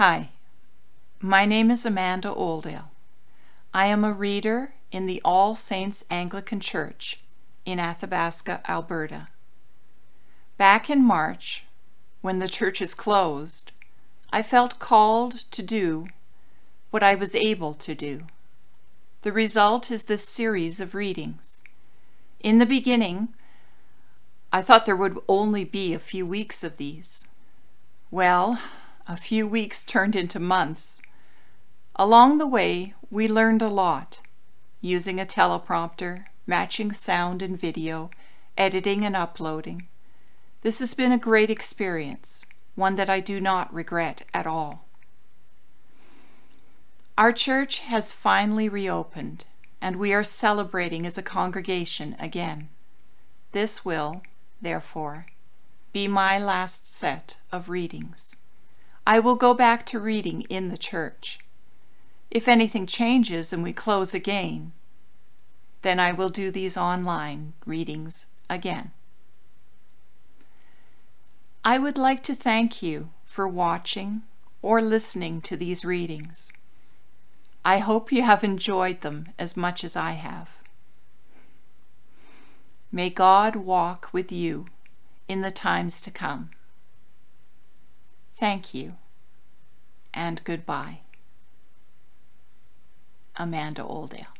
Hi, my name is Amanda Oldale. I am a reader in the All Saints Anglican Church in Athabasca, Alberta. Back in March, when the church is closed, I felt called to do what I was able to do. The result is this series of readings. In the beginning, I thought there would only be a few weeks of these. Well, a few weeks turned into months. Along the way, we learned a lot using a teleprompter, matching sound and video, editing and uploading. This has been a great experience, one that I do not regret at all. Our church has finally reopened, and we are celebrating as a congregation again. This will, therefore, be my last set of readings. I will go back to reading in the church. If anything changes and we close again, then I will do these online readings again. I would like to thank you for watching or listening to these readings. I hope you have enjoyed them as much as I have. May God walk with you in the times to come. Thank you and goodbye. Amanda Oldale.